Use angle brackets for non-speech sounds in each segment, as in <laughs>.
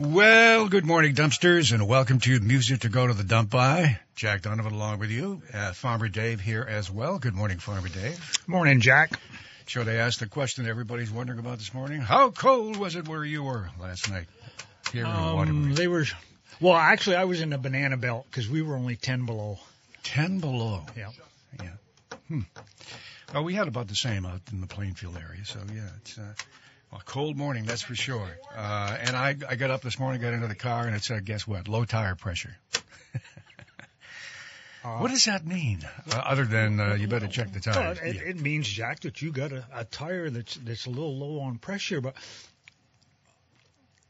Well, good morning, dumpsters, and welcome to Music to Go to the Dump By. Jack Donovan along with you. Uh, Farmer Dave here as well. Good morning, Farmer Dave. Morning, Jack. Should I ask the question everybody's wondering about this morning? How cold was it where you were last night? Here in Um, Waterbury. they were, well, actually, I was in the banana belt because we were only 10 below. Ten below. Yeah. Yeah. Hmm. Well, we had about the same out in the Plainfield area, so yeah, it's uh, a cold morning, that's for sure. Uh, and I, I got up this morning, got into the car, and it said, guess what? Low tire pressure. <laughs> Uh, What does that mean? Uh, other than uh, you better check the well, tires. it, Yeah. it means, Jack, that you got a, a tire that's that's a little low on pressure, but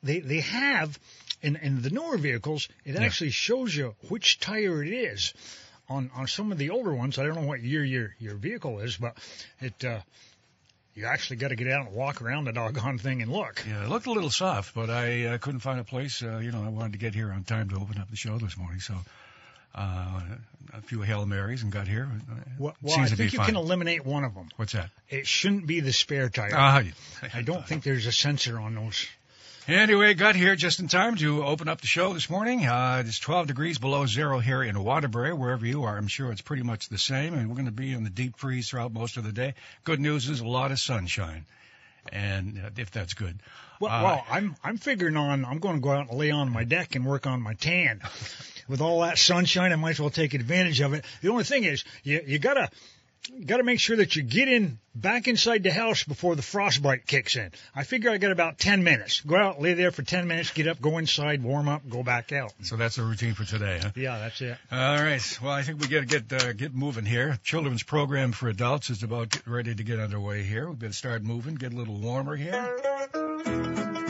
they they have in in the newer vehicles, it Yeah. actually shows you which tire it is. On on some of the older ones, I don't know what year your your vehicle is, but it uh, you actually got to get out and walk around the doggone thing and look. Yeah, it looked a little soft, but I uh, couldn't find a place. Uh, you know, I wanted to get here on time to open up the show this morning, so uh, a few hail marys and got here. Uh, Well, well I think you fine. can eliminate one of them. What's that? It shouldn't be the spare tire. Ah, I don't <laughs> think there's a sensor on those. Anyway, got here just in time to open up the show this morning. Uh, it's 12 degrees below zero here in Waterbury, wherever you are. I'm sure it's pretty much the same, and we're going to be in the deep freeze throughout most of the day. Good news is a lot of sunshine, and uh, if that's good. Well, Uh, well, I'm I'm figuring on I'm going to go out and lay on my deck and work on my tan. <laughs> With all that sunshine, I might as well take advantage of it. The only thing is, you you gotta you gotta make sure that you get in back inside the house before the frostbite kicks in. I figure I got about ten minutes. Go out, lay there for ten minutes, get up, go inside, warm up, go back out. So that's the routine for today, huh? Yeah, that's it. All right. Well, I think we got to get uh, get moving here. Children's program for adults is about get- ready to get underway here. We've got to start moving, get a little warmer here.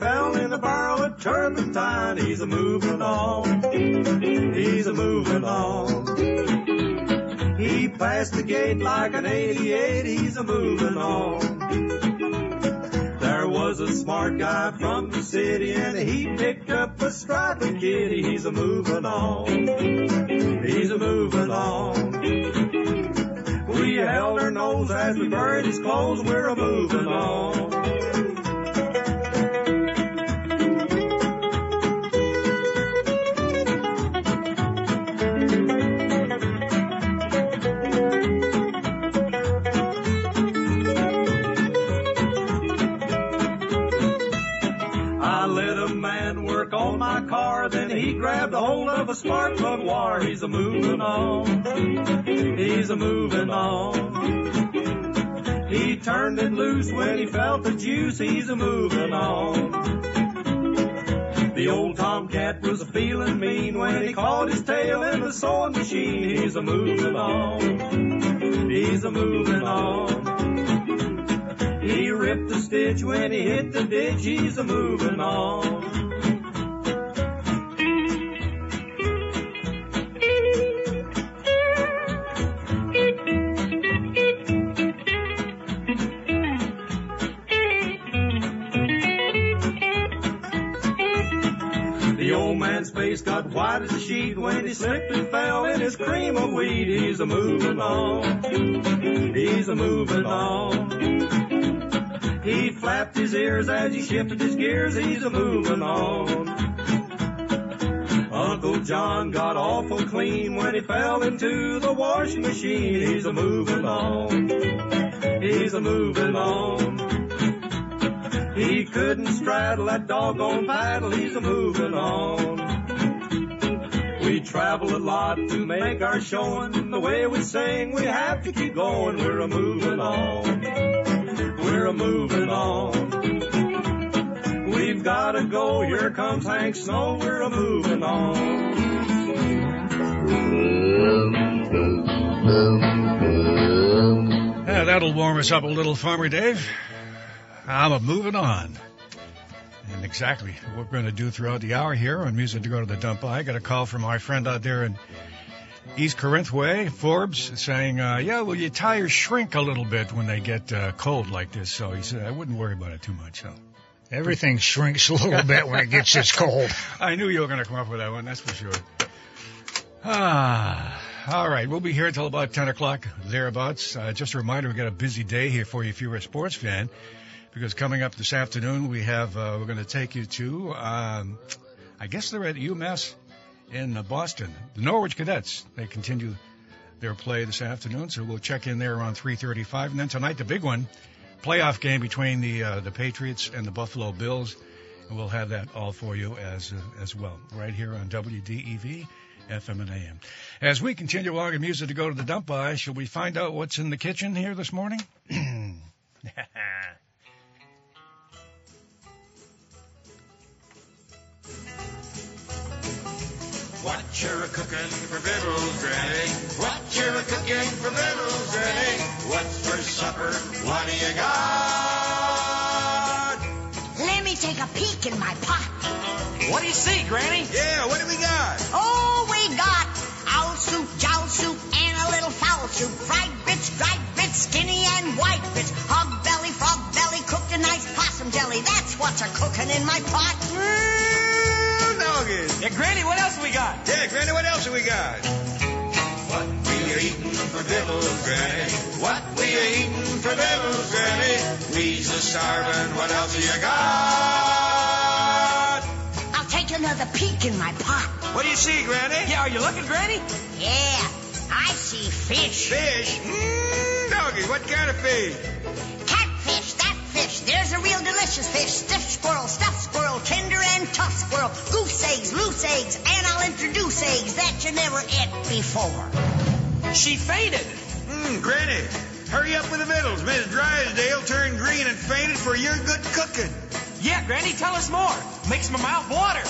Fell in a barrel of turpentine. He's a moving on. He's a moving on. He passed the gate like an 88. He's a moving on. There was a smart guy from the city and he picked up a striped kitty. He's a moving on. He's a moving on. We held our nose as we buried his clothes. We're a moving on. On my car, then he grabbed a hold of a spark plug wire. He's a moving on. He's a moving on. He turned it loose when he felt the juice. He's a moving on. The old tomcat was a feeling mean when he caught his tail in the sewing machine. He's a moving on. He's a moving on. He ripped the stitch when he hit the ditch. He's a moving on. Got white as a sheet when he slipped and fell in his cream of wheat. He's a moving on. He's a moving on. He flapped his ears as he shifted his gears. He's a moving on. Uncle John got awful clean when he fell into the washing machine. He's a moving on. He's a moving on. He couldn't straddle that doggone paddle. He's a moving on. We travel a lot to make our showing. The way we sing, we have to keep going. We're a moving on. We're a moving on. We've gotta go. Here comes Hank Snow. We're a moving on. Yeah, that'll warm us up a little, Farmer Dave. I'm a moving on. Exactly what we're going to do throughout the hour here on Music to Go to the Dump. I got a call from our friend out there in East Corinth Way, Forbes, saying, uh, yeah, well, your tires shrink a little bit when they get uh, cold like this. So he said, I wouldn't worry about it too much. So Everything shrinks a little bit when it gets this cold. <laughs> I knew you were going to come up with that one, that's for sure. Ah, all right. We'll be here until about 10 o'clock, thereabouts. Uh, just a reminder, we've got a busy day here for you if you're a sports fan, because coming up this afternoon, we have, uh, we're going to take you to, um, I guess they're at UMass in uh, Boston. The Norwich Cadets, they continue their play this afternoon, so we'll check in there around 3.35. And then tonight, the big one, playoff game between the, uh, the Patriots and the Buffalo Bills. And we'll have that all for you as, uh, as well, right here on WDEV. FM and AM. As we continue along in music to go to the dump by, shall we find out what's in the kitchen here this morning? <clears throat> <laughs> What you're cooking for victuals, Granny? What you're cooking for victuals, Granny? What's for supper? What do you got? Let me take a peek in my pot. What do you see, Granny? Yeah, what do we got? Oh, we got owl soup, jowl soup, and a little fowl soup. Fried bits, dried bits, skinny and white bits. Hog belly, frog belly, cooked in nice possum jelly. That's what's a cooking in my pot. Well, doggies. Yeah, Granny, what else we got? Yeah, Granny, what else have we got? What we are eating for victuals, Granny? What we are eating for victuals, Granny? We's a starving. What else have you got? I'll take another peek in my pot. What do you see, Granny? Yeah, are you looking, Granny? Yeah, I see fish. Fish. Mmm, doggies, what kind of fish? Catfish, that fish. There's a real delicious fish. Stiff squirrel, stuffed squirrel, tender and tough squirrel. Goose eggs, loose eggs, and I'll introduce eggs that you never ate before. She fainted. Mmm, Granny, hurry up with the victuals. Miss Drysdale turned green and fainted for your good cooking. Yeah, Granny, tell us more. Makes my mouth water.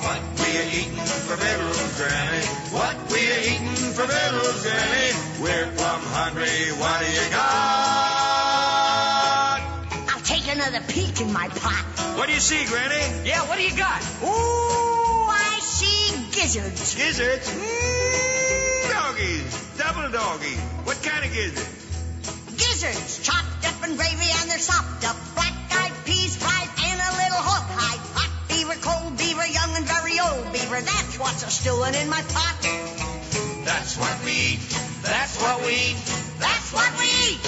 What we are eating for victuals, Granny? What we are eating for victuals, Granny? We're plumb hungry. What do you got? I'll take another peek in my pot. What do you see, Granny? Yeah, what do you got? Ooh, I see gizzards. Gizzards. Mmm, doggies. Double doggies. What kind of gizzards? Gizzards, chopped up in gravy and they're sopped up. Black-eyed peas fried and a little hog hide. Hot beaver, cold beaver, young and very old beaver. That's what's a stewing in my pot. That's what we eat. That's what we eat. That's what we eat.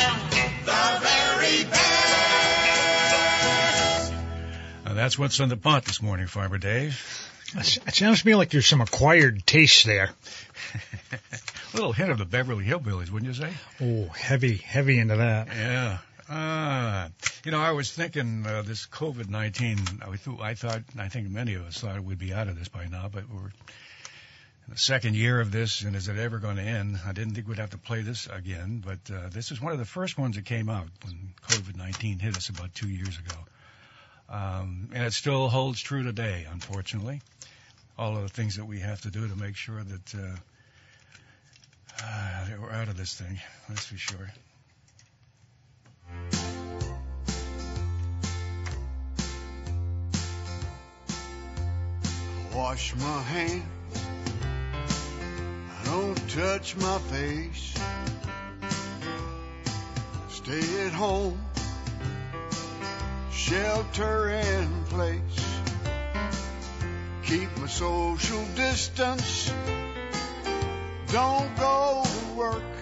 That's what's on the pot this morning, Farmer Dave. It sounds to me like there's some acquired taste there. A <laughs> little hint of the Beverly Hillbillies, wouldn't you say? Oh, heavy, heavy into that. Yeah. Uh, you know, I was thinking uh, this COVID nineteen. I, th- I thought, I think many of us thought we'd be out of this by now, but we're in the second year of this, and is it ever going to end? I didn't think we'd have to play this again, but uh, this is one of the first ones that came out when COVID nineteen hit us about two years ago, um, and it still holds true today, unfortunately. All of the things that we have to do to make sure that. Uh, uh, that we're out of this thing, that's for sure. wash my hands. I don't touch my face. Stay at home. Shelter in place. Keep my social distance. Don't go to work.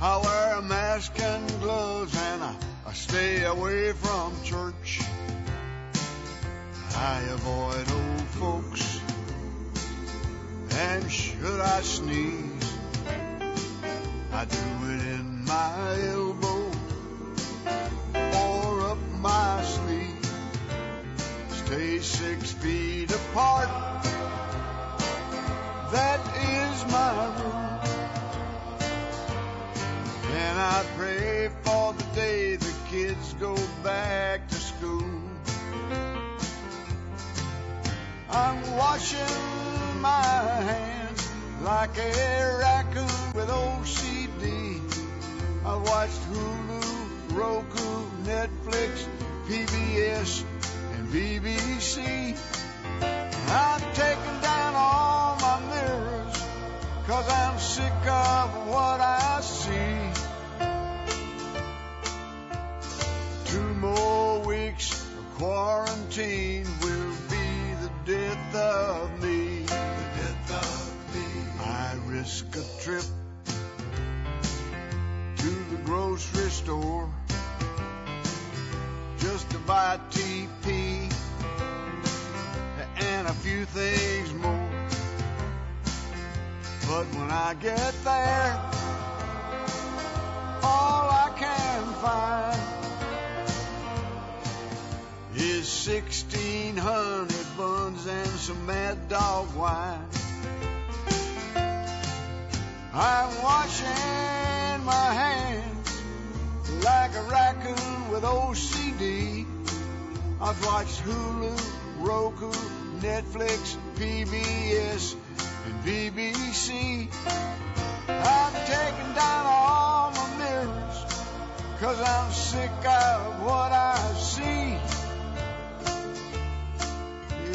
I wear a mask and gloves and I, I stay away from church. I avoid old folks. And should I sneeze, I do it in my elbow Six feet apart. That is my rule. And I pray for the day the kids go back to school. I'm washing my hands like a raccoon with OCD. I watched Hulu, Roku, Netflix, PBS, BBC. I've taken down all my mirrors cause I'm sick of what I see. Two more weeks of quarantine will be the death of me. The death of me. I risk a trip to the grocery store just to buy TP and a few things more. But when I get there, all I can find is 1600 buns and some mad dog wine. I'm washing my hands like a raccoon with OCD. I've watched Hulu, Roku, Netflix, PBS, and BBC. I've taken down all my mirrors, cause I'm sick of what I see.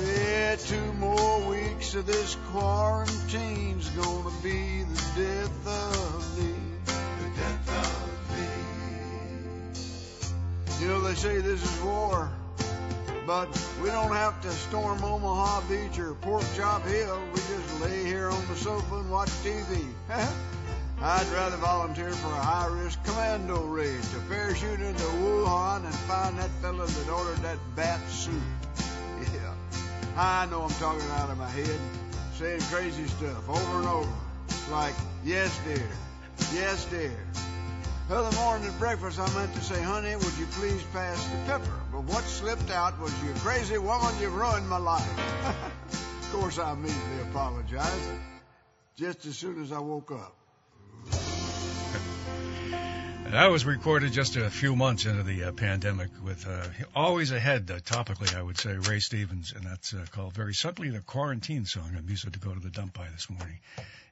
Yeah, two more weeks of this quarantine's gonna be the death of me. The death of me. You know, they say this is war, but we don't have to storm Omaha Beach or Pork Chop Hill. We just lay here on the sofa and watch TV. <laughs> I'd rather volunteer for a high risk commando raid to parachute into Wuhan and find that fella that ordered that bat suit. <laughs> Yeah. I know I'm talking out of my head, saying crazy stuff over and over. Like, yes, dear. Yes, dear. The other morning at breakfast, I meant to say, honey, would you please pass the pepper? But what slipped out was, you crazy woman, you've ruined my life. <laughs> of course, I immediately apologized, just as soon as I woke up. <laughs> That was recorded just a few months into the uh, pandemic with uh, always ahead uh, topically, I would say, Ray Stevens, and that's uh, called very simply the quarantine song of music to go to the dump by this morning.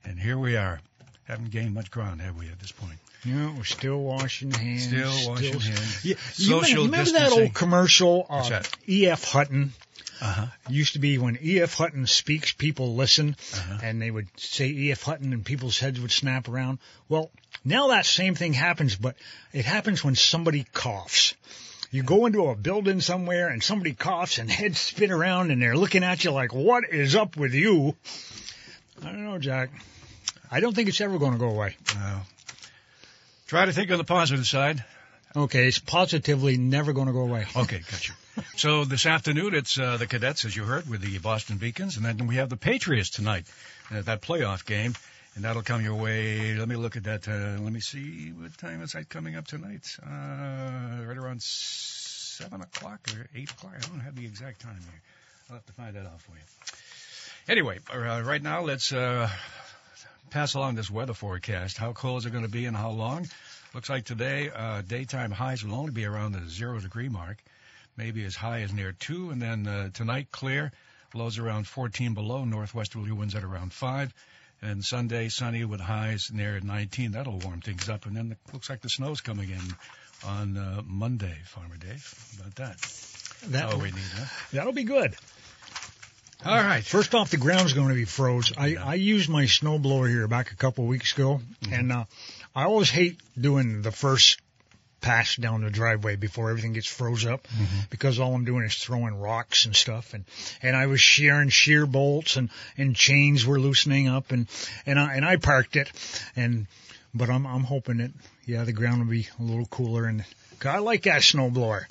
And here we are. Haven't gained much ground, have we, at this point? Yeah, we're still washing hands. Still washing hands. Yeah, you Social remember that old commercial? Uh? E.F. Hutton. Uh-huh. Used to be when E.F. Hutton speaks, people listen, Uh-huh. and they would say E.F. Hutton, and people's heads would snap around. Well, now that same thing happens, but it happens when somebody coughs. You go into a building somewhere and somebody coughs and heads spin around and they're looking at you like, what is up with you? I don't know, Jack. I don't think it's ever going to go away. Uh, try to think on the positive side. Okay, it's positively never going to go away. Okay, gotcha. so this afternoon, it's uh, the Cadets, as you heard, with the Boston Beacons, and then we have the Patriots tonight, uh, that playoff game, and that'll come your way. Let me look at that. Uh, let me see what time is that coming up tonight. Uh, right around seven o'clock or eight o'clock. I don't have the exact time here. I'll have to find that out for you. Anyway, uh, right now let's uh, pass along this weather forecast. How cold is it going to be and how long? Looks like today uh, daytime highs will only be around the zero degree mark, maybe as high as near two, and then uh, tonight clear, lows around 14 below, northwesterly winds at around five, and Sunday sunny with highs near 19. That'll warm things up, and then it looks like the snow's coming in on uh, Monday, Farmer Dave. How about that? That, oh, we need that. That'll be good. All right. First off, the ground's going to be froze. I, I used my snowblower here back a couple of weeks ago, Mm-hmm. and uh, I always hate doing the first pass down the driveway before everything gets froze up Mm-hmm. because all I'm doing is throwing rocks and stuff and and I was shearing shear bolts and and chains were loosening up and and I and I parked it and but I'm I'm hoping that yeah the ground will be a little cooler and I like that snowblower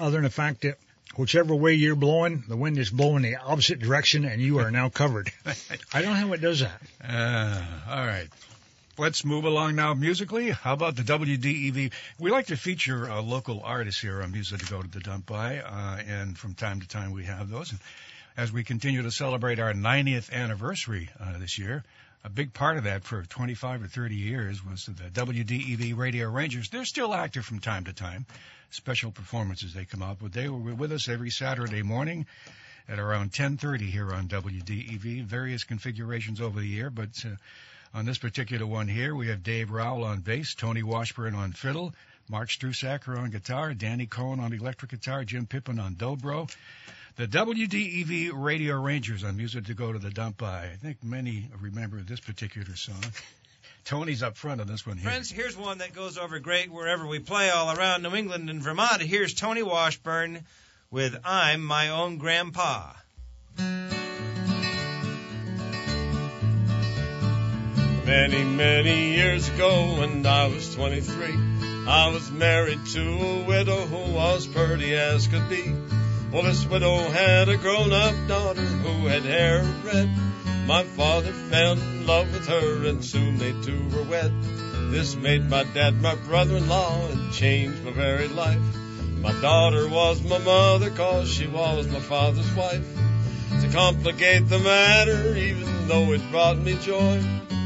other than the fact that whichever way you're blowing, the wind is blowing the opposite direction and you are now covered. <laughs> I don't know how it does that. Uh, all right. Let's move along now musically. How about the WDEV? We like to feature uh, local artists here on Music to Go to the Dump By, uh, and from time to time we have those. And as we continue to celebrate our 90th anniversary uh, this year, a big part of that for 25 or 30 years was the WDEV Radio Rangers. They're still active from time to time. Special performances they come up with. They were with us every Saturday morning at around 10:30 here on WDEV. Various configurations over the year, but uh, on this particular one here, we have Dave Rowell on bass, Tony Washburn on fiddle, Mark Strusacker on guitar, Danny Cohen on electric guitar, Jim Pippin on dobro. The WDEV Radio Rangers on music to go to the dump by. I think many remember this particular song. <laughs> Tony's up front on this one here. Friends, here's one that goes over great wherever we play all around New England and Vermont. Here's Tony Washburn with I'm My Own Grandpa. Many, many years ago when I was 23, I was married to a widow who was pretty as could be. Well, this widow had a grown-up daughter who had hair red. My father fell in love with her and soon they two were wed. This made my dad my brother-in-law and changed my very life. My daughter was my mother cause she was my father's wife. To complicate the matter, even though it brought me joy,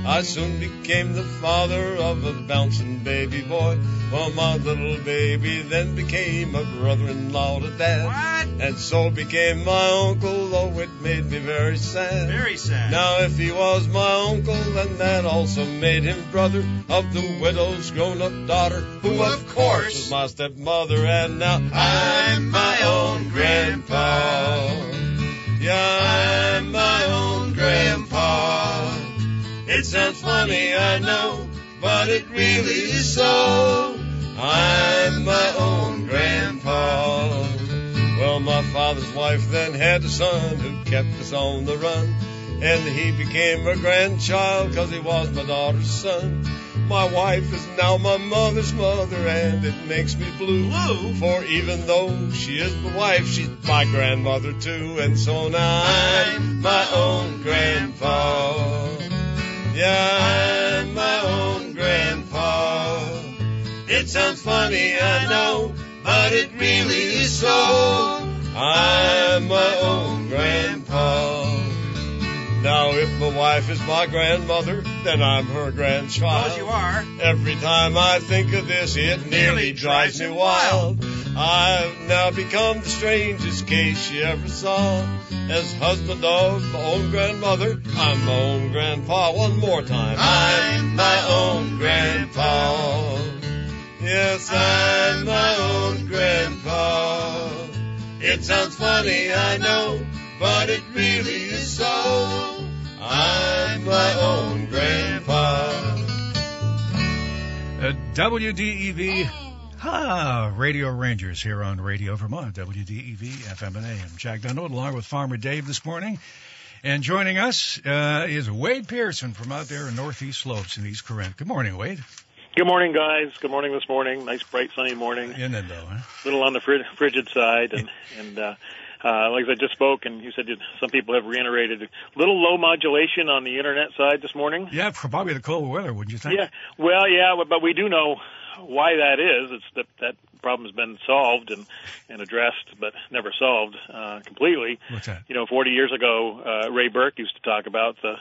I soon became the father of a bouncing baby boy. Well, my little baby then became a brother-in-law to dad. And so became my uncle, though it made me very sad. Very sad. Now, if he was my uncle, then that also made him brother of the widow's grown-up daughter, who of course was my stepmother, and now I'm my own grandpa. Yeah, I'm my own grandpa. It sounds funny, I know, but it really is so. I'm my own grandpa. Well, my father's wife then had a son who kept us on the run. And he became a grandchild cause he was my daughter's son. My wife is now my mother's mother and it makes me blue. Blue? For even though she is my wife, she's my grandmother too. And so now I'm my own grandpa. Yeah, I'm my own grandpa. It sounds funny, I know, but it really wife is my grandmother, then I'm her grandchild. Suppose you are. Every time I think of this, it nearly drives me wild. I've now become the strangest case you ever saw. As husband of my own grandmother, I'm my own grandpa. One more time. I'm my own grandpa. Yes, I'm my own grandpa. It sounds funny, I know, but it really is so. I'm my own grandpa. Uh, WDEV. Ah, Radio Rangers here on Radio Vermont, WDEV, FM and AM. Jack Donovan along with Farmer Dave this morning. And joining us uh, is Wade Pearson from out there in Northeast Slopes in East Corinth. Good morning, Wade. Good morning, guys. Good morning this morning. Nice, bright, sunny morning. In it though, huh? A little on the frid- frigid side, and and uh, uh, like I just spoke, and you said some people have reiterated a little low modulation on the internet side this morning. Yeah, probably the cold weather, wouldn't you think? Yeah, well, yeah, but- but we do know why that is. It's that that problem has been solved and and addressed, but never solved uh, completely. What's that? You know, 40 years ago, uh, Ray Burke used to talk about the,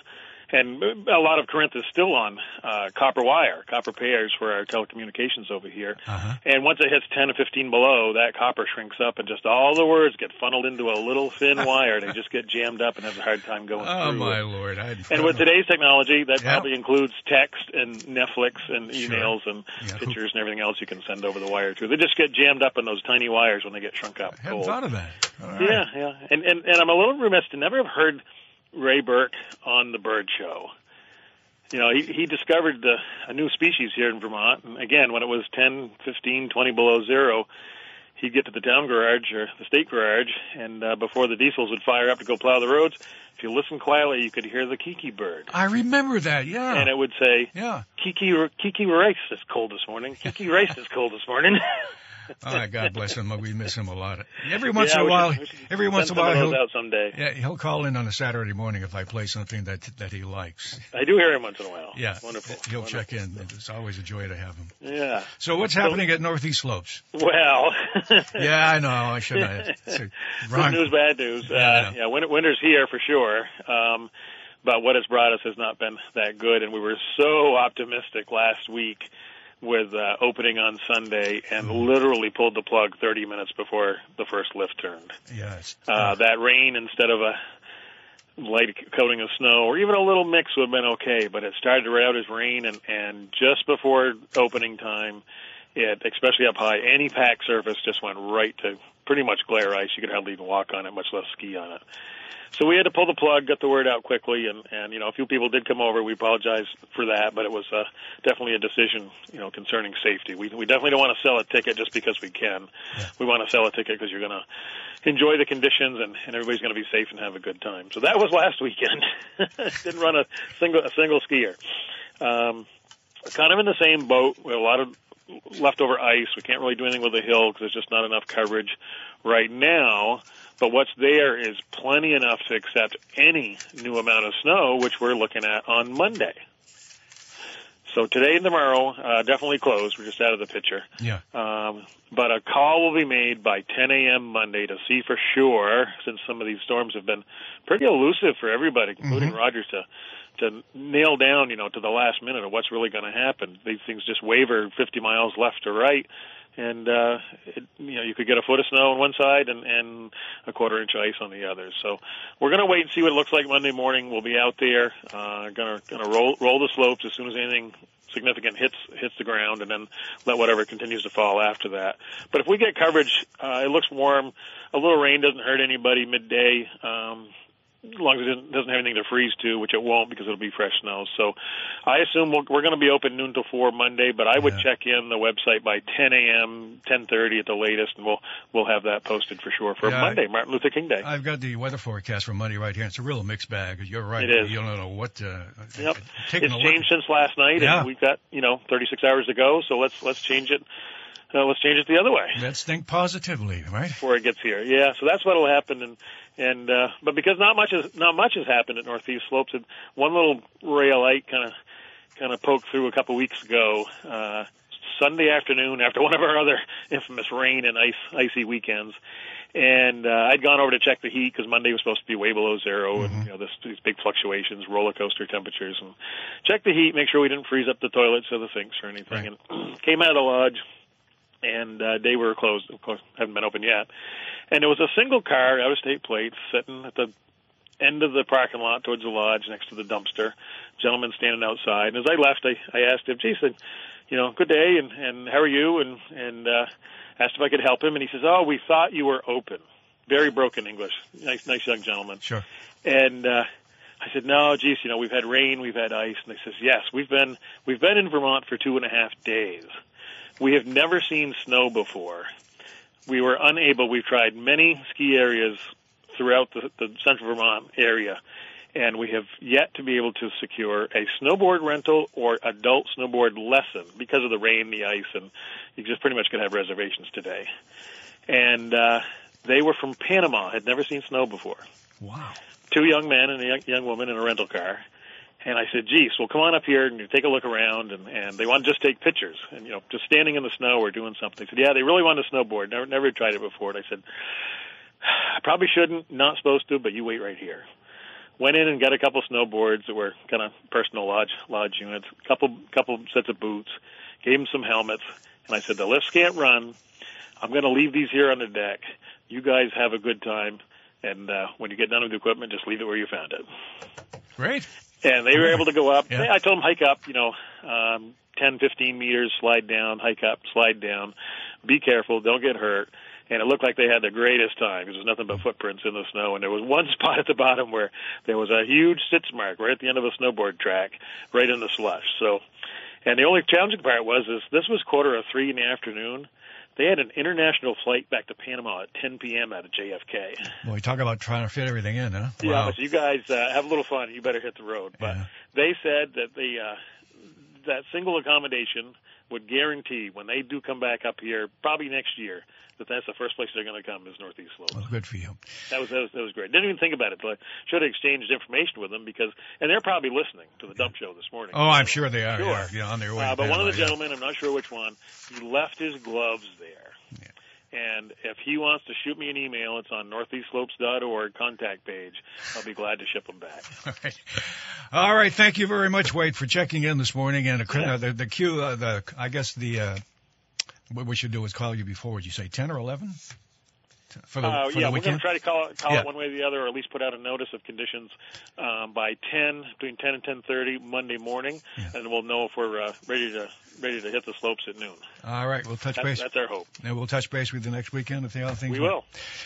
and a lot of Corinth is still on uh, copper wire, copper pairs for our telecommunications over here. Uh-huh. And once it hits 10 or 15 below, that copper shrinks up, and just all the words get funneled into a little thin <laughs> wire. They just get jammed up and have a hard time going Oh through. my lord! I And with today's technology, that Yeah. probably includes text and Netflix and Sure. emails and Yeah. pictures and everything else you can send over the wire too. They just get jammed up in those tiny wires when they get shrunk up. I hadn't cold. thought of that. Right. Yeah, yeah. And, and and I'm a little remiss to never have heard Ray Burke on the Bird Show. You know, he he discovered the, a new species here in Vermont. And again, when it was 10, 15, 20 below zero, he'd get to the town garage or the state garage, and uh, before the diesels would fire up to go plow the roads, if you listen quietly, you could hear the kiki bird, I remember that. Yeah. and it would say, yeah. "Kiki, Kiki rice is cold this morning. Kiki rice is cold this morning." <laughs> Oh, God bless him. We miss him a lot. Every once Yeah, in a while, should- every once in a while, some of those he'll, out someday. yeah, he'll call in on a Saturday morning if I play something that that he likes. I do hear him once in a while. Yeah, wonderful. He'll wonderful. check in. It's always a joy to have him. Yeah. So what's happening at Northeast Slopes? Well. <laughs> Yeah, I know. I should have. <laughs> It's a wrong- Good news, bad news. Yeah, uh, yeah, winter's here for sure. Um, but what it's brought us has not been that good, and we were so optimistic last week with uh, opening on Sunday, and Mm-hmm. literally pulled the plug 30 minutes before the first lift turned. Yes. Uh, that rain instead of a light coating of snow or even a little mix would have been okay, but it started to rain out as rain and, and just before opening time, it, especially up high, any pack surface just went right to pretty much glare ice. You could hardly even walk on it, much less ski on it. So we had to pull the plug, get the word out quickly, and and you know a few people did come over. We apologize for that, but it was uh, definitely a decision, you know, concerning safety. We we definitely don't want to sell a ticket just because we can. Yeah. We want to sell a ticket because you're going to enjoy the conditions and and everybody's going to be safe and have a good time. So that was last weekend. <laughs> Didn't run a single a single skier. Um, kind of in the same boat. We have a lot of leftover ice. We can't really do anything with the hill because there's just not enough coverage right now. But what's there is plenty enough to accept any new amount of snow, which we're looking at on Monday. So today and tomorrow, uh, definitely closed. We're just out of the picture. Yeah. Um, but a call will be made by 10 a.m. Monday to see for sure, since some of these storms have been pretty elusive for everybody, including Rogers, to to nail down, you know, to the last minute of what's really going to happen. These things just waver 50 miles left or right, and uh, it, you know, you could get a foot of snow on one side and and a quarter inch of ice on the other. So we're going to wait and see what it looks like Monday morning. We'll be out there, uh, going to going to roll roll the slopes as soon as anything significant hits hits the ground, and then let whatever continues to fall after that. But if we get coverage, uh, it looks warm. A little rain doesn't hurt anybody midday. Um, as long as it doesn't- have anything to freeze to, which it won't because it'll be fresh snow. So I assume we're, we're going to be open noon to four Monday, but I would Yeah. check in the website by 10 a.m., 10:30 at the latest, and we'll we'll have that posted for sure for Yeah, Monday, Martin Luther King Day. I've got the weather forecast for Monday right here. It's a real mixed bag. You're right. It is. You don't know what. Uh, Yep. It's changed since last night, Yeah. and we've got you know 36 hours to go. So let's let's change it. Uh, let's change it the other way. Let's think positively, right? before it gets here. Yeah, so that's what'll happen. And and uh, but because not much has not much has happened at Northeast Slopes, and one little ray of light kind of kind of poked through a couple weeks ago. Uh, Sunday afternoon, after <laughs> one of our other infamous rain and ice icy weekends, and uh, I'd gone over to check the heat because Monday was supposed to be way below 0 and you know this, these big fluctuations, roller coaster temperatures, and check the heat, make sure we didn't freeze up the toilets or the sinks or anything. And <clears throat> came out of the lodge, and uh, they were closed. Of course, haven't been open yet. And there was a single car, out of state plate, sitting at the end of the parking lot towards the lodge next to the dumpster. Gentleman standing outside. And as I left, I, I asked him, "Gee, said, you know, good day, and and how are you?" And and uh, asked if I could help him. And he says, "Oh, we thought you were open." Very broken English. Nice, nice young gentleman. Sure. And uh, I said, "No, geez, you know, we've had rain, we've had ice." And he says, "Yes, we've been we've been in Vermont for two and a half days. We have never seen snow before. We were unable. We've tried many ski areas throughout the, the central Vermont area, and we have yet to be able to secure a snowboard rental or adult snowboard lesson because of the rain, the ice, and you just pretty much could have reservations today." And uh, they were from Panama, had never seen snow before Wow. two young men and a young, young woman in a rental car. And I said, geez, well, come on up here and take a look around. And, and they want to just take pictures and, you know, just standing in the snow or doing something. They said, yeah, they really want to snowboard. Never, never tried it before. And I said, I probably shouldn't, not supposed to, but you wait right here. Went in and got a couple snowboards that were kind of personal lodge, lodge units, couple, couple sets of boots, gave them some helmets. And I said, the lifts can't run. I'm going to leave these here on the deck. You guys have a good time. And uh, when you get done with the equipment, just leave it where you found it Great. And they were able to go up. Yeah. I told them hike up, you know, um, 10, 15 meters, slide down, hike up, slide down. Be careful, don't get hurt. And it looked like they had the greatest time because there's nothing but footprints in the snow. And there was one <laughs> spot at the bottom where there was a huge stitch mark right at the end of a snowboard track, right in the slush. So, and the only challenging part was is this was quarter of three in the afternoon. They had an international flight back to Panama at 10 p.m. out of JFK. Boy, talk about trying to fit everything in, huh? Yeah, Wow. you guys uh, have a little fun. You better hit the road. But Yeah. they said that the uh, that single accommodation would guarantee when they do come back up here, probably next year, that that's the first place they're going to come is Northeast Slopes. Well, good for you. That was, that was that was great. Didn't even think about it. But I should have exchanged information with them because, and they're probably listening to the dump show this morning. Oh, I'm sure they are. Sure. Yeah, yeah, on their way. Uh, but one of the yeah. gentlemen, I'm not sure which one, he left his gloves there. And if he wants to shoot me an email, it's on northeastslopes.org contact page. I'll be glad to ship them back. <laughs> All right. All right. Thank you very much, Wade, for checking in this morning. And the uh, the, the queue, uh, the I guess the uh, what we should do is call you before. Would you say ten or eleven? For the, Uh, for yeah, the we're going to try to call it, call Yeah. it one way or the other, or at least put out a notice of conditions um, by 10, between 10 and 10:30 Monday morning, and we'll know if we're uh, ready to ready to hit the slopes at noon. All right, we'll touch That's, base. that's our hope. And we'll touch base with you next weekend if the other things. We will.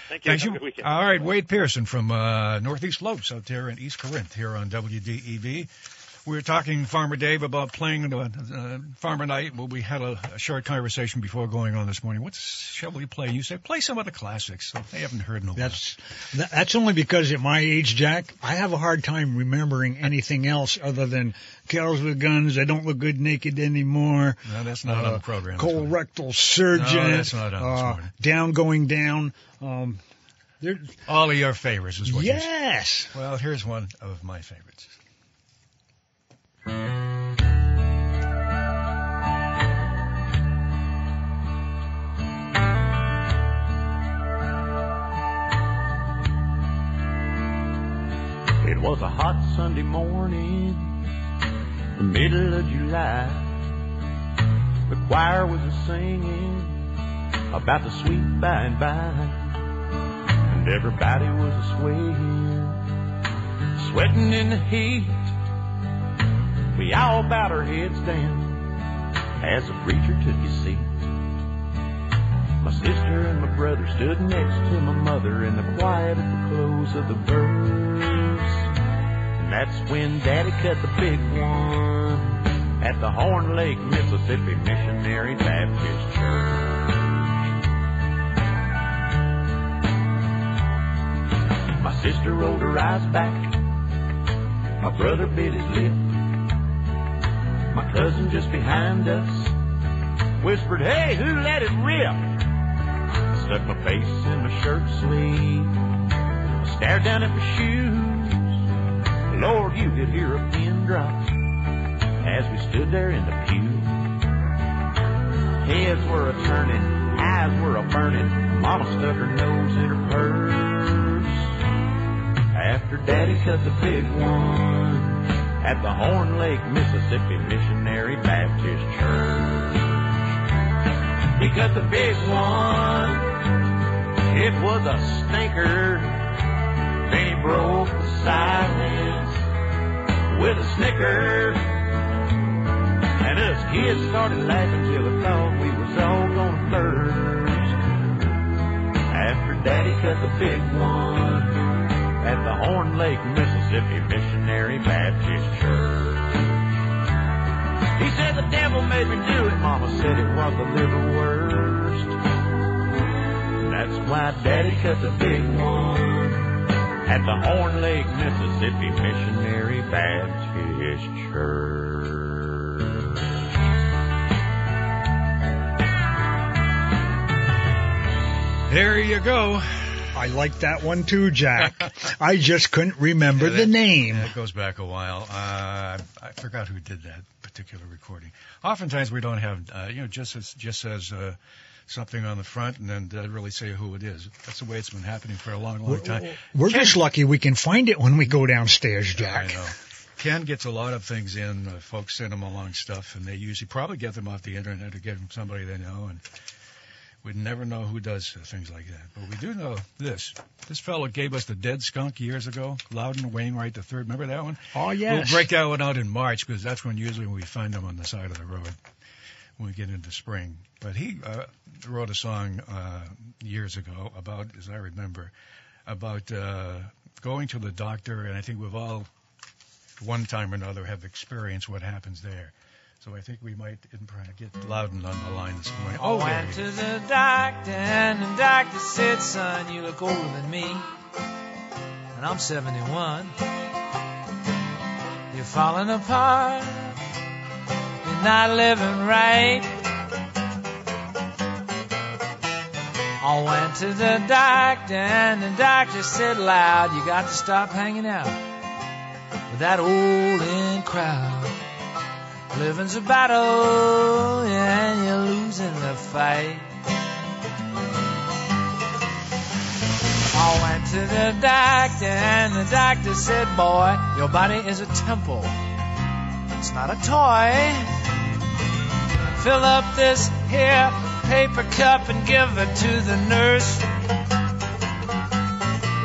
Thank you. Thank you. weekend. All right, Wade Pearson from uh, Northeast Slopes out there in East Corinth here on WDEV. We were talking, Farmer Dave, about playing uh, uh, Farmer Night. Well, we had a, a short conversation before going on this morning. What shall we play? You say play some of the classics. So they haven't heard in a while. That's that- that's only because at my age, Jack, I have a hard time remembering anything else other than cows with guns. They don't look good naked anymore. No, that's not on the program this morning. Colorectal surgeon. No, that's not on this uh, morning. Down going down. Um, All of your favorites is what yes. Well, here's one of my favorites. It was a hot Sunday morning, the middle of July. The choir was a singing about the sweet by and by, and everybody was a swaying, sweating in the heat. We all bowed our heads down as the preacher took his seat. My sister and my brother stood next to my mother in the quiet at the close of the verse. And that's when Daddy cut the big one at the Horn Lake, Mississippi Missionary Baptist Church. My sister rolled her eyes back. My brother bit his lip. My cousin just behind us whispered, Hey, who let it rip? I stuck my face in my shirt sleeve. I stared down at my shoes. Lord, you could hear a pin drop as we stood there in the pew. Heads were a turning, eyes were a burning. Mama stuck her nose in her purse. After Daddy cut the big one at the Horn Lake, Mississippi Missionary Baptist Church. He cut the big one. It was a stinker. Then he broke the silence with a snicker. And us kids started laughing till I thought we was all gonna burst. After Daddy cut the big one at the Horn Lake, Mississippi Missionary Baptist Church. He said the devil made me do it. Mama said it was the liverwurst. That's why Daddy cut the big one at the Horn Lake, Mississippi Missionary Baptist Church. There you go. I like that one too, Jack. <laughs> I just couldn't remember Yeah, the that- name. That goes back a while. Uh, I forgot who did that particular recording. Oftentimes we don't have, uh, you know, just as, just says uh, something on the front and then doesn't really say who it is. That's the way it's been happening for a long, long time. We're Ken- just lucky we can find it when we go downstairs, I Jack. know. Ken gets a lot of things in. Uh, folks send him along stuff, and they usually probably get them off the internet or get them somebody they know. And we'd never know who does things like that. But we do know this. This fellow gave us the Dead Skunk years ago. Loudon Wainwright the third. Remember that one? Oh yes. We'll break that one out in March because that's when usually we find them on the side of the road when we get into spring. But he uh, wrote a song uh, years ago about, as I remember, about uh, going to the doctor, and I think we've all, one time or another, have experienced what happens there. So I think we might get Loudon on the line this morning. I there went to the doctor, and the doctor said, son, you look older than me. And I'm 71. You're falling apart. You're not living right. I went to the doctor, and the doctor said loud, you got to stop hanging out with that old in crowd. Living's a battle, and you're losing the fight. I went to the doctor, and the doctor said, Boy, your body is a temple. It's not a toy. Fill up this here paper cup and give it to the nurse.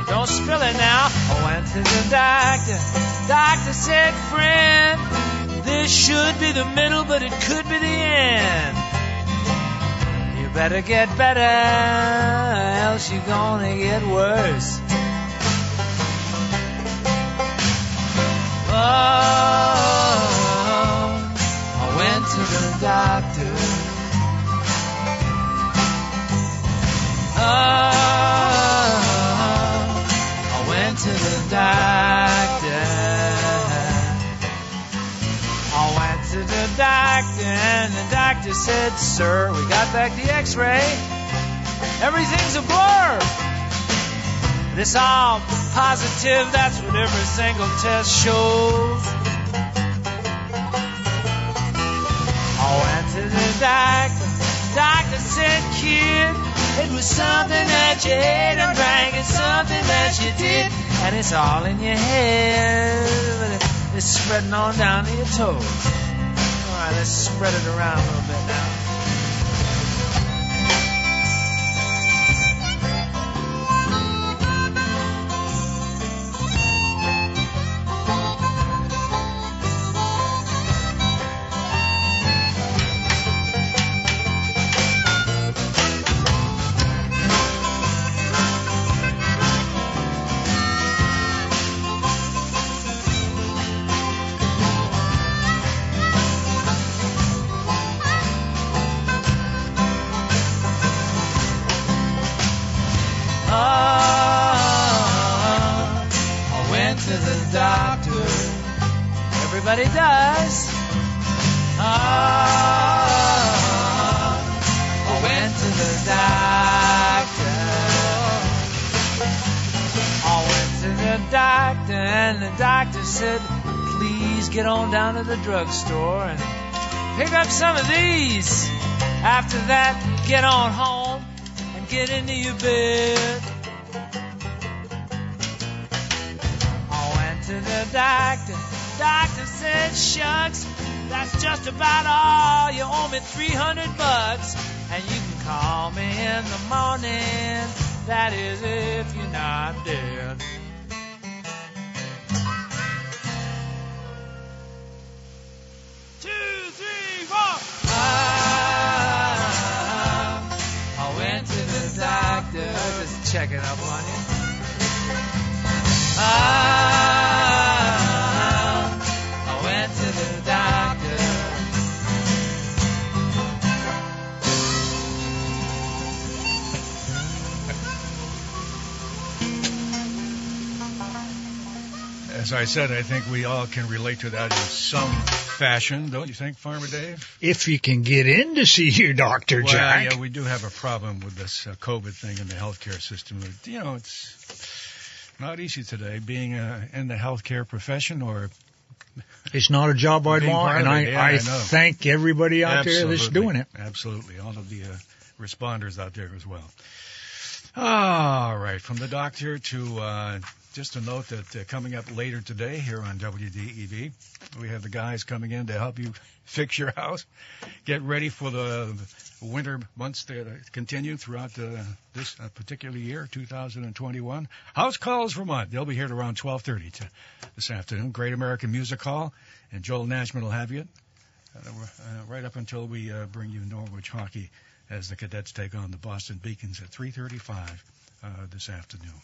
don't spill it now. I went to the doctor. Doctor said, friend, this should be the middle, but it could be the end. You better get better, else you're gonna get worse. Oh, I went to the doctor. Oh, I went to the doctor. Doctor said, Sir, we got back the x ray. Everything's a blur. This all positive, that's what every single test shows. I went to the doctor. Doctor said, kid, it was something that you ate and drank, it's something that you did, and it's all in your head. But It's spreading on down to your toes. Let's spread it around a little bit now. Some of these. After that, get on home and get into your bed. I went to the doctor. Doctor said, shucks, that's just about all. You owe me 300 bucks, and you can call me in the morning. That is if you're not dead. Checking up on you. Ah, I went to the doctor. As I said, I think we all can relate to that in some fashion, don't you think, Farmer Dave? If you can get in to see your doctor, well, Jack. yeah, we do have a problem with this uh, COVID thing in the healthcare system. You know, it's not easy today being uh, in the healthcare profession or It's not a job I'd want, and I, yeah, I, I thank everybody out there that's doing it. Absolutely. All of the uh, responders out there as well. All right. From the doctor to uh, just a note that uh, coming up later today here on WDEV, we have the guys coming in to help you <laughs> fix your house, get ready for the winter months that uh, continue throughout uh, this particular year, 2021. House Calls Vermont. They'll be here at around 12:30 to this afternoon. Great American Music Hall, and Joel Nashman will have you uh, uh, right up until we bring you Norwich hockey as the cadets take on the Boston Beacons at 3:35 uh, this afternoon.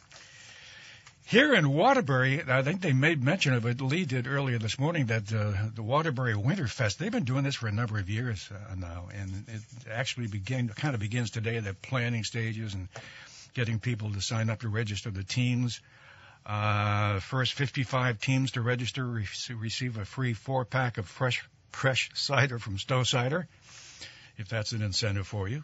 Here in Waterbury, I think they made mention of it. Lee did earlier this morning that uh, the Waterbury Winterfest. They've been doing this for a number of years uh, now, and it actually began kind of begins today. The planning stages and getting people to sign up to register the teams. Uh, first 55 teams to register re- receive a free four pack of fresh fresh cider from Stowe Cider, if that's an incentive for you.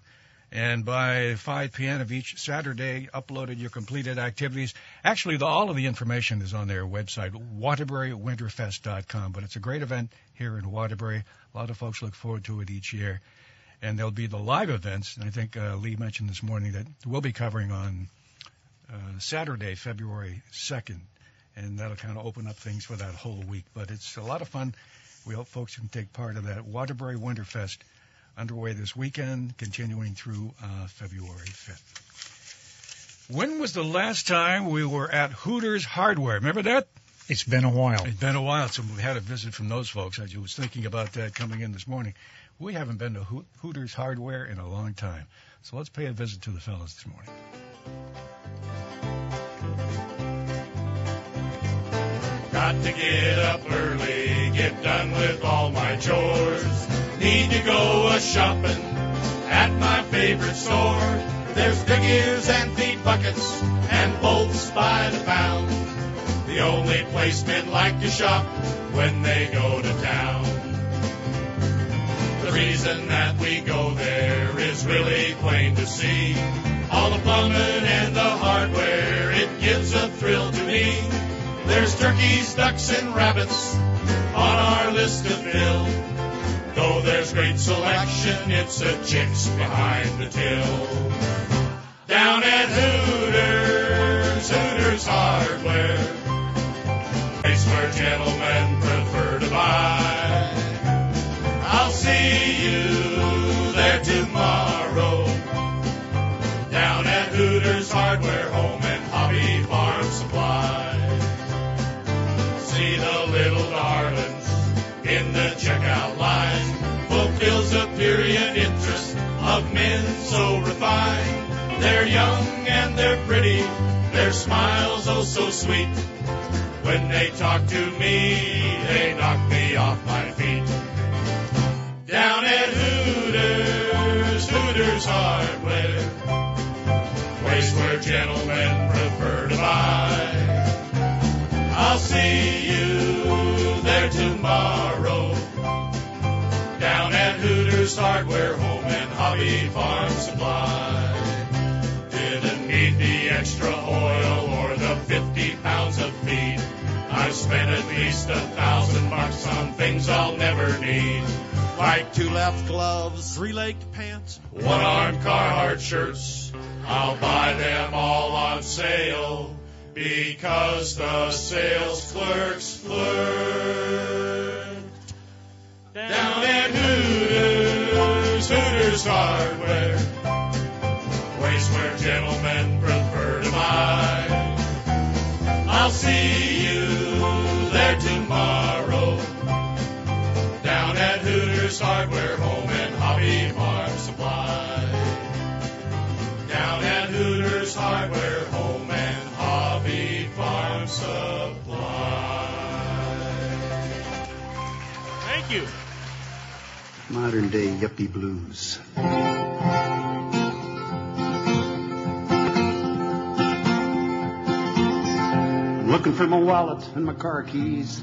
And by 5 p.m. of each Saturday, uploaded your completed activities. Actually, the, all of the information is on their website, waterburywinterfest.com. But it's a great event here in Waterbury. A lot of folks look forward to it each year. And there'll be the live events. And I think uh, Lee mentioned this morning that we'll be covering on uh, Saturday, February 2nd. And that'll kind of open up things for that whole week. But it's a lot of fun. We hope folks can take part of that. Waterbury Winterfest underway this weekend, continuing through uh, February 5th. When was the last time we were at Hooters Hardware? Remember that? It's been a while. It's been a while since we had a visit from those folks. I was thinking about that coming in this morning. We haven't been to Hooters Hardware in a long time. So let's pay a visit to the fellas this morning. Got to get up early, get done with all my chores. Need to go a shopping at my favorite store. There's big ears and feed buckets and bolts by the pound. The only place men like to shop when they go to town. The reason that we go there is really plain to see. All the plumbing and the hardware, it gives a thrill to me. There's turkeys, ducks, and rabbits on our list to fill. Though there's great selection, it's the chicks behind the till. Down at Hooters, Hooters Hardware, place where gentlemen They're young and they're pretty, their smiles oh so sweet. When they talk to me, they knock me off my feet. Down at Hooters, Hooters Hardware, place where gentlemen prefer to buy. I'll see you there tomorrow. Down at Hooters Hardware, Home and Hobby Farm Supply. Extra oil or the 50 pounds of meat. I've spent at least a thousand bucks on things I'll never need. Like two left gloves, three legged pants, one armed Carhartt shirts. I'll buy them all on sale because the sales clerks flirt. Down at Hooters, Hooters Hardware, place where gentlemen I'll see you there tomorrow. Down at Hooters Hardware, Home and Hobby Farm Supply. Down at Hooters Hardware, Home and Hobby Farm Supply. Thank you. Modern day yuppie blues. Looking for my wallet and my car keys.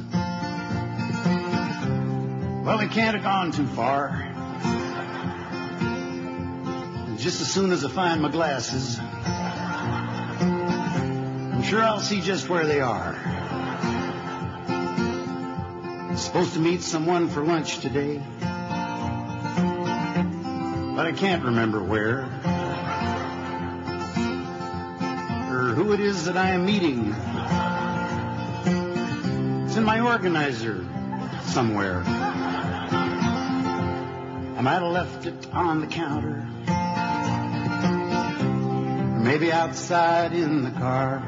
Well, they can't have gone too far. And just as soon as I find my glasses, I'm sure I'll see just where they are. I'm supposed to meet someone for lunch today, but I can't remember where or who it is that I am meeting. It's in my organizer somewhere. I might have left it on the counter. Maybe outside in the car.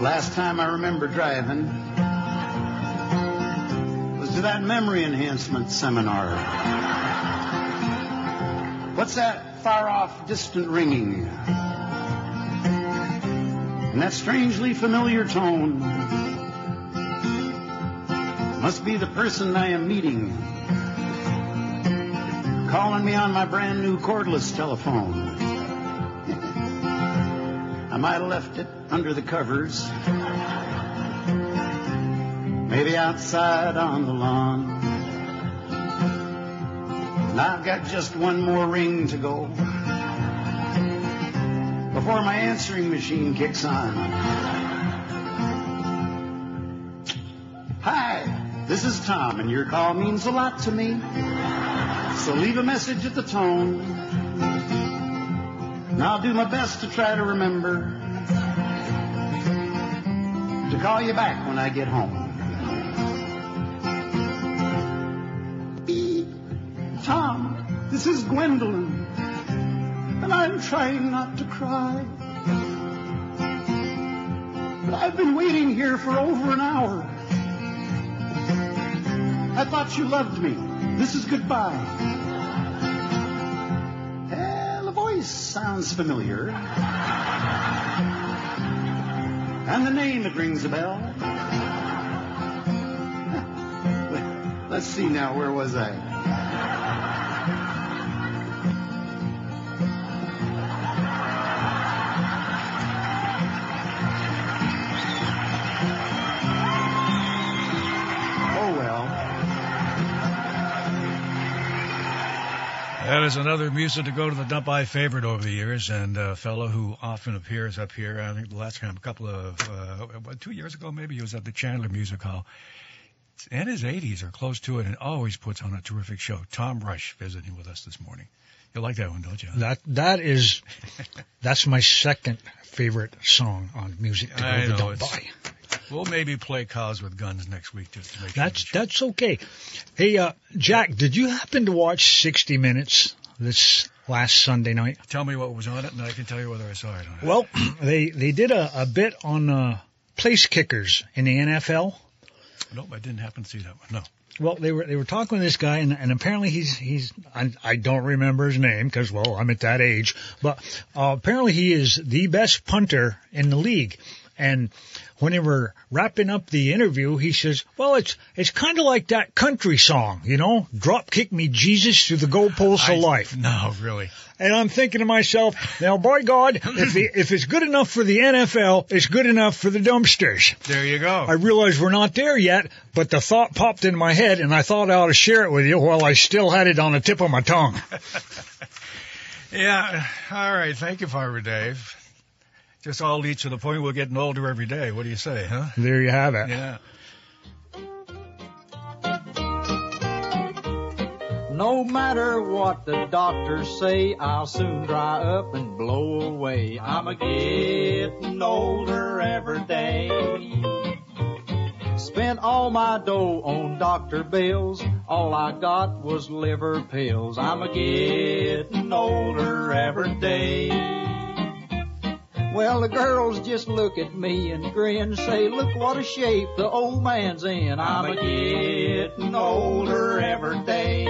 Last time I remember driving was to that memory enhancement seminar. What's that far off distant ringing? And that strangely familiar tone must be the person I am meeting calling me on my brand new cordless telephone. I might have left it under the covers, maybe outside on the lawn. And I've got just one more ring to go before my answering machine kicks on. Hi, this is Tom, and your call means a lot to me. So leave a message at the tone. And I'll do my best to try to remember to call you back when I get home. Trying not to cry. But I've been waiting here for over an hour. I thought you loved me. This is goodbye. Eh, the voice sounds familiar. And the name, it rings a bell. <laughs> Let's see now, where was I? That is another music to go to the dump I favorite over the years, and a fellow who often appears up here. I think the last time, a couple of uh, two years ago, maybe he was at the Chandler Music Hall. In his 80s or close to it, and always puts on a terrific show. Tom Rush visiting with us this morning. You like that one, don't you? That that is that's my second favorite song on music to go I to know, dump it's- by. We'll maybe play Cows with Guns next week just to make That's sure. that's okay. Hey, uh, Jack, did you happen to watch 60 Minutes this last Sunday night? Tell me what was on it, and I can tell you whether I saw it or not. Well, <clears throat> they they did a, a bit on uh, place kickers in the NFL. Nope, I didn't happen to see that one. No. Well, they were they were talking to this guy, and, and apparently he's he's I, I don't remember his name because well I'm at that age, but uh, apparently he is the best punter in the league. And when they were wrapping up the interview, he says, "Well, it's it's kind of like that country song, you know, drop kick me Jesus through the goalposts I- of life." No, really. And I'm thinking to myself, now, by God, if the, if it's good enough for the NFL, it's good enough for the dumpsters. There you go. I realize we're not there yet, but the thought popped in my head, and I thought I ought to share it with you while I still had it on the tip of my tongue. <laughs> Yeah. All right. Thank you, Farmer Dave. Just all leads to the point we're getting older every day. What do you say, huh? There you have it. Yeah. No matter what the doctors say, I'll soon dry up and blow away. I'm a getting older every day. Spent all my dough on doctor bills. All I got was liver pills. I'm a getting older every day. Well, the girls just look at me and grin, say, look what a shape the old man's in. I'm a getting older every day.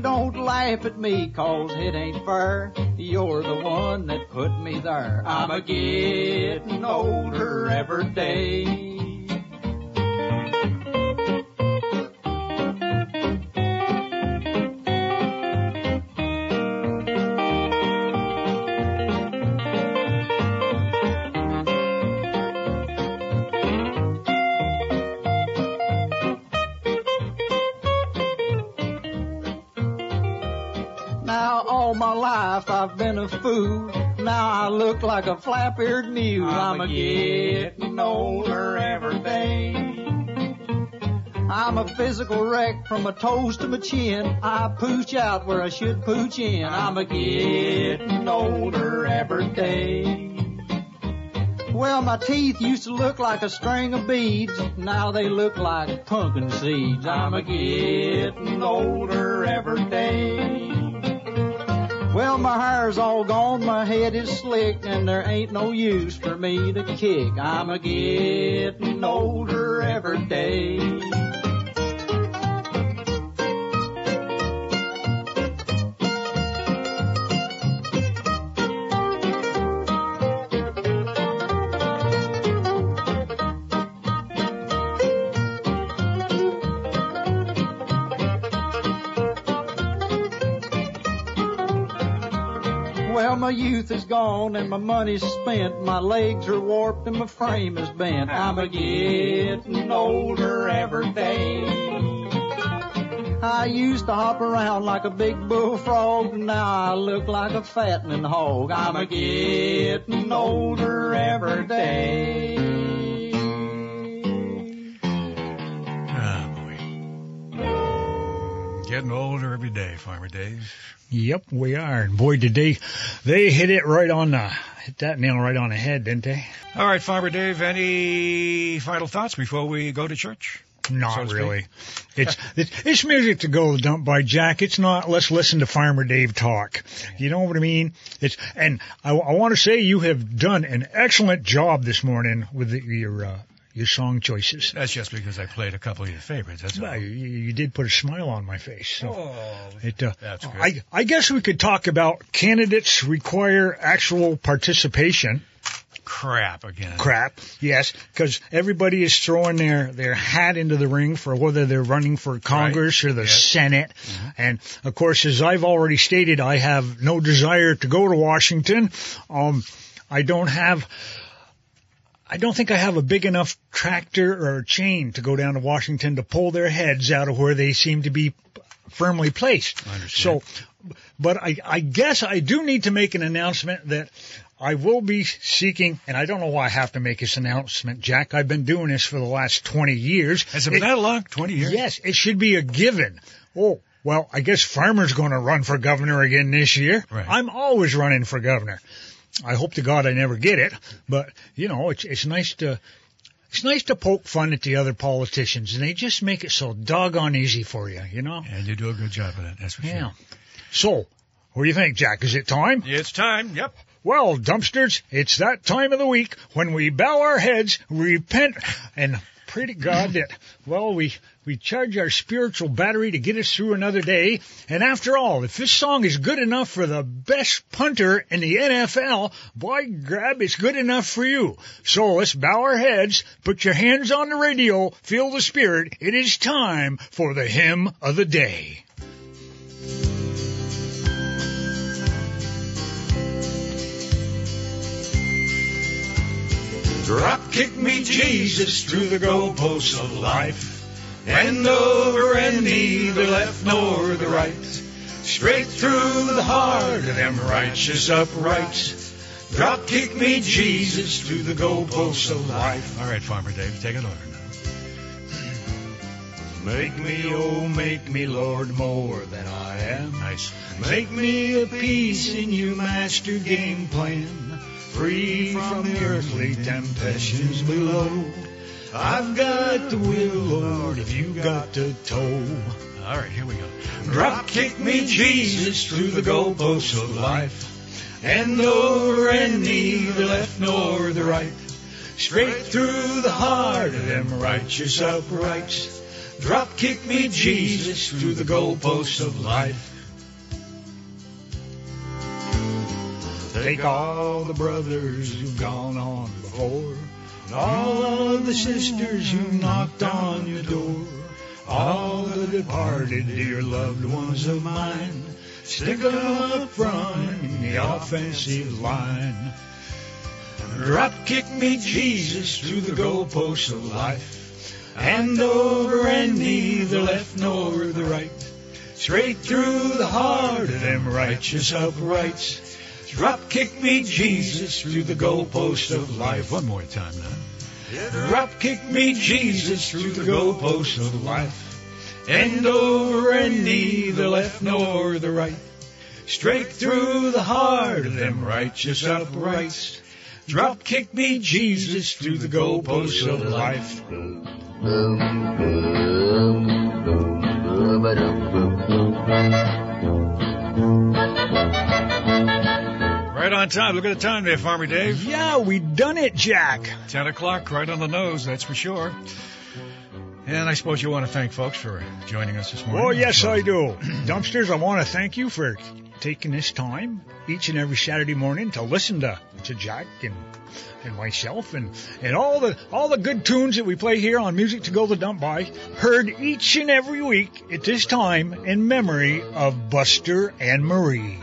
Don't laugh at me cause it ain't fair. You're the one that put me there. I'm a getting older every day. All my life I've been a fool. Now I look like a flap-eared mule. I'm a getting older every day. I'm a physical wreck from my toes to my chin. I pooch out where I should pooch in. I'm a getting older every day. Well, my teeth used to look like a string of beads. Now they look like pumpkin seeds. I'm a getting older every day. Well, my hair's all gone, my head is slick, and there ain't no use for me to kick. I'm a getting older every day. My youth is gone and my money's spent. My legs are warped and my frame is bent. I'm a getting older every day. I used to hop around like a big bullfrog. Now I look like a fattening hog. I'm a getting older every day. Getting older every day, Farmer Dave. Yep, we are. And boy, did they, they hit it right on the, hit that nail right on the head, didn't they? All right, Farmer Dave, any final thoughts before we go to church? not so really. It's, <laughs> it's it's music to go dump by Jack. It's not. Let's listen to Farmer Dave talk. You know what I mean? It's and I, I want to say you have done an excellent job this morning with the, your uh, your song choices. That's just because I played a couple of your favorites. That's all. Well, you, you did put a smile on my face. So Oh, it, uh, that's good. I I guess we could talk about candidates require actual participation. crap again. crap. Yes, because everybody is throwing their their hat into the ring for whether they're running for Congress or the Yes. Senate. And of course, as I've already stated, I have no desire to go to Washington. Um, I don't have. I don't think I have a big enough tractor or chain to go down to Washington to pull their heads out of where they seem to be firmly placed. I understand. So, but I, I guess I do need to make an announcement that I will be seeking, and I don't know why I have to make this announcement, Jack. I've been doing this for the last 20 years. Has it been that long? 20 years? Yes, it should be a given. Oh, well, I guess Farmer's going to run for governor again this year. Right. I'm always running for governor. I hope to God I never get it, but you know, it's it's nice to it's nice to poke fun at the other politicians, and they just make it so doggone easy for you, you know. And you do a good job of that. That's for Yeah. sure. So, what do you think, Jack? Is it time? It's time. Yep. Well, dumpsters, it's that time of the week when we bow our heads, repent, and pray to God that, well, we, we charge our spiritual battery to get us through another day. And after all, if this song is good enough for the best punter in the NFL, boy, grab, it's good enough for you. So let's bow our heads, put your hands on the radio, feel the spirit. It is time for the hymn of the day. Drop kick me, Jesus, through the goalposts of life. And over and neither left nor the right. Straight through the heart of them righteous uprights. Drop kick me, Jesus, through the goalposts of life. All right, Farmer Dave, take it over now. Make me, oh, make me, Lord, more than I am. Nice. Make me a piece in your master game plan, free from the earthly temptations below. I've got the will, Lord, if you got the toe. All right, here we go. Drop kick me, Jesus, through the goalposts of life. And over and neither left nor the right. Straight through the heart of them righteous uprights. Drop kick me, Jesus, through the goalposts of life. Take all the brothers who've gone on before, and all of the sisters who knocked on your door, all the departed dear loved ones of mine. Stick 'em up front in the offensive line. Drop kick me, Jesus, through the goalposts of life. And over and neither left nor the right. Straight through the heart of them righteous uprights. Drop kick me, Jesus, through the goalposts of life. One more time now. Drop kick me, Jesus, through the goalposts of life. End over and neither left nor the right. Straight through the heart of them righteous uprights. Drop kick me, Jesus, through the goalposts of life. Right on time. Look at the time there, Farmer Dave. Yeah, we done it, Jack. 10 o'clock, right on the nose, that's for sure. And I suppose you want to thank folks for joining us this morning. Oh, yes, I do. <clears throat> Dumpsters, I want to thank you for taking this time each and every Saturday morning to listen to, to Jack and and myself and, and all the all the good tunes that we play here on Music to Go the Dump By, heard each and every week at this time in memory of Buster and Marie.